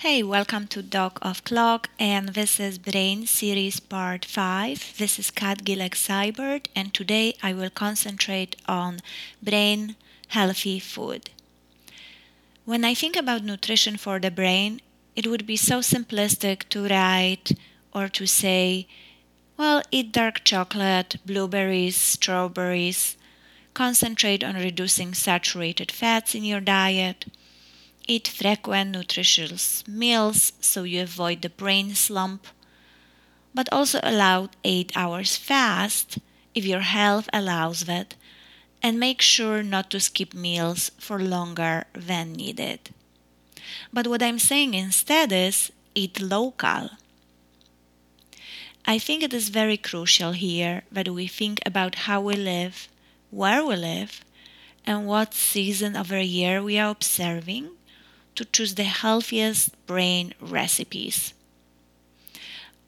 Hey, welcome to Dog of Clock, and this is Brain Series Part 5. This is Kat Gilek Seibert, and today I will concentrate on brain healthy food. When I think about nutrition for the brain, it would be so simplistic to write or to say, well, eat dark chocolate, blueberries, strawberries, concentrate on reducing saturated fats in your diet Eat frequent nutritious meals so you avoid the brain slump, but also allow 8 hours fast if your health allows that, and make sure not to skip meals for longer than needed. But what I'm saying instead is eat local. I think it is very crucial here that we think about how we live, where we live, and what season of the year we are observing to choose the healthiest brain recipes.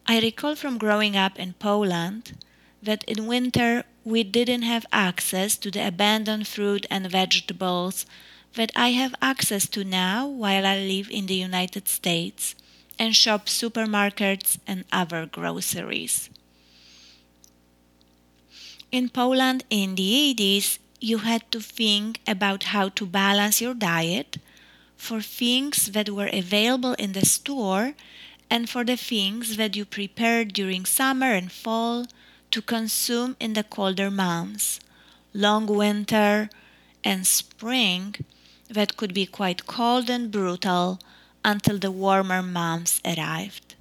I recall from growing up in Poland that in winter we didn't have access to the abundant fruit and vegetables that I have access to now while I live in the United States and shop supermarkets and other groceries. In Poland in the 80s, you had to think about how to balance your diet for things that were available in the store and for the things that you prepared during summer and fall to consume in the colder months, long winter, and spring that could be quite cold and brutal until the warmer months arrived.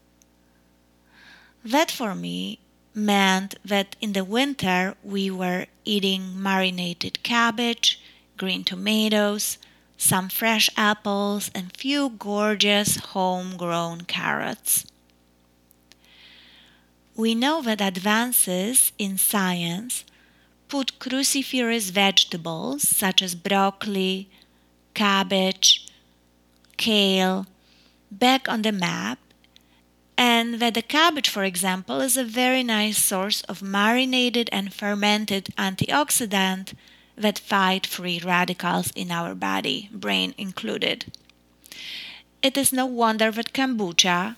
That for me meant that in the winter we were eating marinated cabbage, green tomatoes, some fresh apples, and few gorgeous homegrown carrots. We know that advances in science put cruciferous vegetables such as broccoli, cabbage, kale back on the map, and that the cabbage, for example, is a very nice source of marinated and fermented antioxidant that fight free radicals in our body, brain included. It is no wonder that kombucha,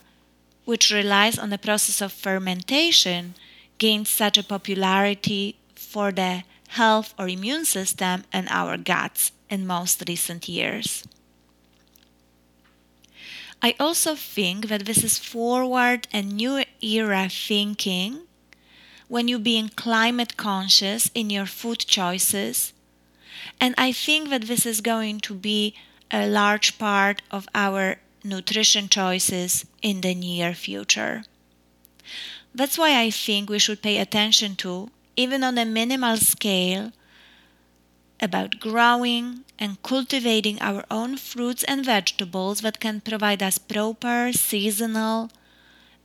which relies on the process of fermentation, gained such a popularity for the health or immune system and our guts in most recent years. I also think that this is forward and new era thinking when you're being climate conscious in your food choices. And I think that this is going to be a large part of our nutrition choices in the near future. That's why I think we should pay attention to, even on a minimal scale, about growing and cultivating our own fruits and vegetables that can provide us proper, seasonal,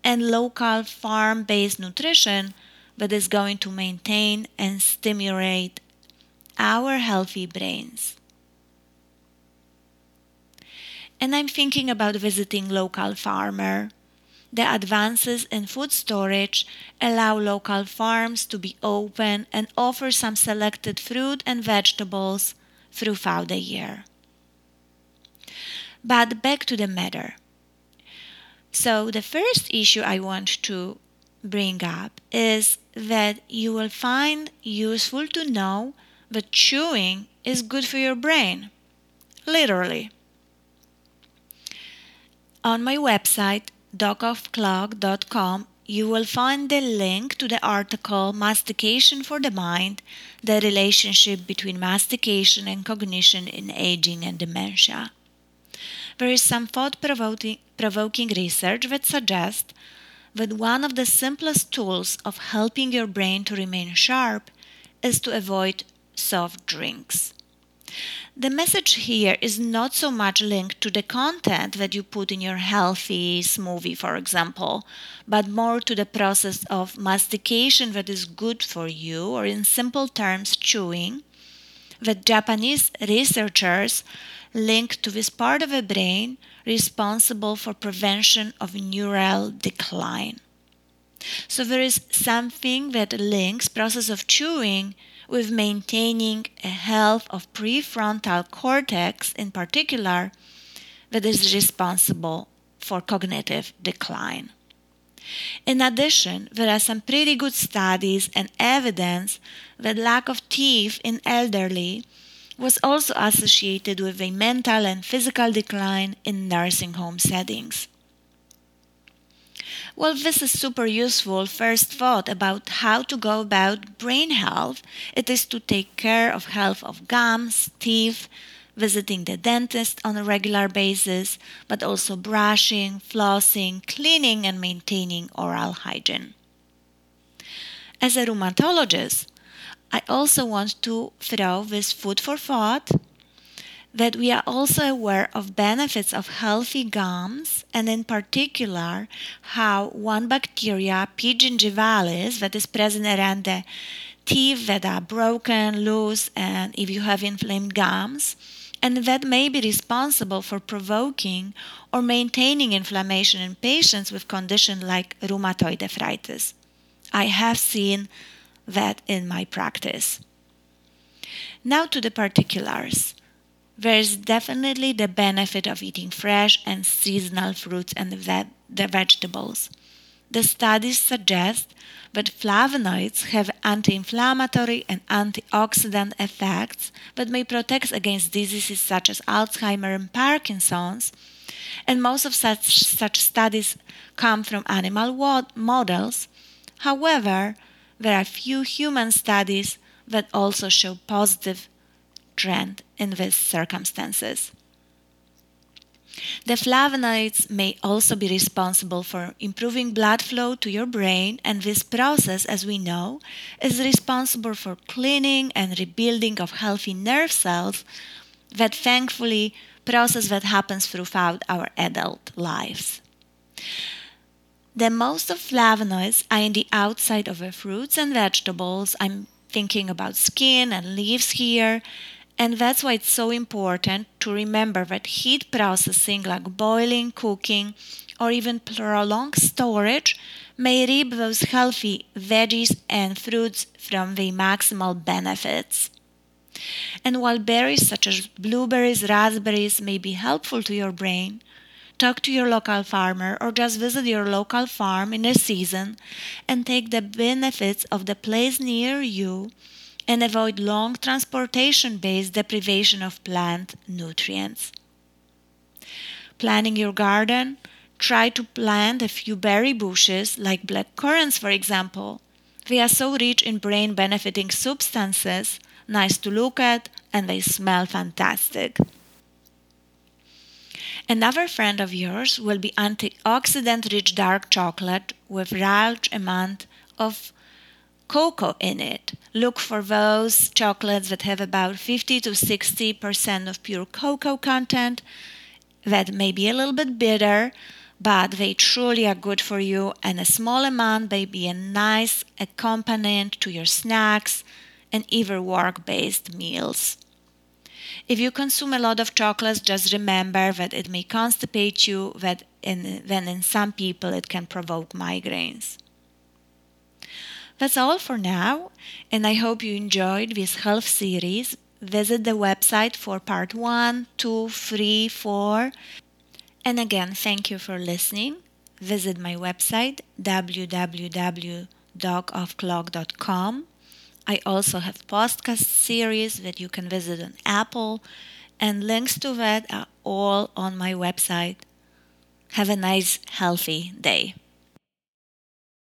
and local farm based nutrition but is going to maintain and stimulate our healthy brains. And I'm thinking about visiting local farmer. The advances in food storage allow local farms to be open and offer some selected fruit and vegetables throughout the year. But back to the matter. So, the first issue I want to bring up is that you will find useful to know that chewing is good for your brain. Literally. On my website, dogofclock.com, you will find the link to the article Mastication for the Mind The Relationship Between Mastication and Cognition in Aging and Dementia. There is some thought provoking research that suggests that one of the simplest tools of helping your brain to remain sharp is to avoid soft drinks. The message here is not so much linked to the content that you put in your healthy smoothie, for example, but more to the process of mastication that is good for you, or in simple terms, chewing, that Japanese researchers linked to this part of the brain responsible for prevention of neural decline. So there is something that links process of chewing with maintaining a health of prefrontal cortex in particular that is responsible for cognitive decline. In addition, there are some pretty good studies and evidence that lack of teeth in elderly was also associated with a mental and physical decline in nursing home settings. Well, this is super useful first thought about how to go about brain health. It is to take care of health of gums, teeth, visiting the dentist on a regular basis, but also brushing, flossing, cleaning, and maintaining oral hygiene. As a rheumatologist, I also want to throw this food for thought that we are also aware of benefits of healthy gums and in particular how one bacteria P. gingivalis that is present around the teeth that are broken loose and if you have inflamed gums and that may be responsible for provoking or maintaining inflammation in patients with conditions like rheumatoid arthritis. I have seen that in my practice. Now to the particulars. There is definitely the benefit of eating fresh and seasonal fruits and the vegetables. The studies suggest that flavonoids have anti inflammatory and antioxidant effects that may protect against diseases such as Alzheimer and Parkinson's. And most of such, such studies come from animal models. However, there are few human studies that also show positive trend in these circumstances. The flavonoids may also be responsible for improving blood flow to your brain, and this process, as we know, is responsible for cleaning and rebuilding of healthy nerve cells that thankfully process that happens throughout our adult lives. The most of flavonoids are in the outside of the fruits and vegetables. I'm thinking about skin and leaves here, and that's why it's so important to remember that heat processing, like boiling, cooking, or even prolonged storage, may reap those healthy veggies and fruits from the maximal benefits. And while berries such as blueberries, raspberries may be helpful to your brain, talk to your local farmer or just visit your local farm in a season and take the benefits of the place near you and avoid long transportation based deprivation of plant nutrients. Planning your garden, try to plant a few berry bushes like black currants, for example. They are so rich in brain benefiting substances, nice to look at, and they smell fantastic. Another friend of yours will be antioxidant rich dark chocolate with large amount of cocoa in it. Look for those chocolates that have about 50 to 60% of pure cocoa content that may be a little bit bitter, but they truly are good for you, and a small amount may be a nice accompaniment to your snacks and even work based meals. If you consume a lot of chocolates, just remember that it may constipate you, that in, then in some people it can provoke migraines. That's all for now, and I hope you enjoyed this health series. Visit the website for part 1, 2, 3, 4. And again, thank you for listening. Visit my website www.dogofclock.com. I also have podcast series that you can visit on Apple, and links to that are all on my website. Have a nice, healthy day.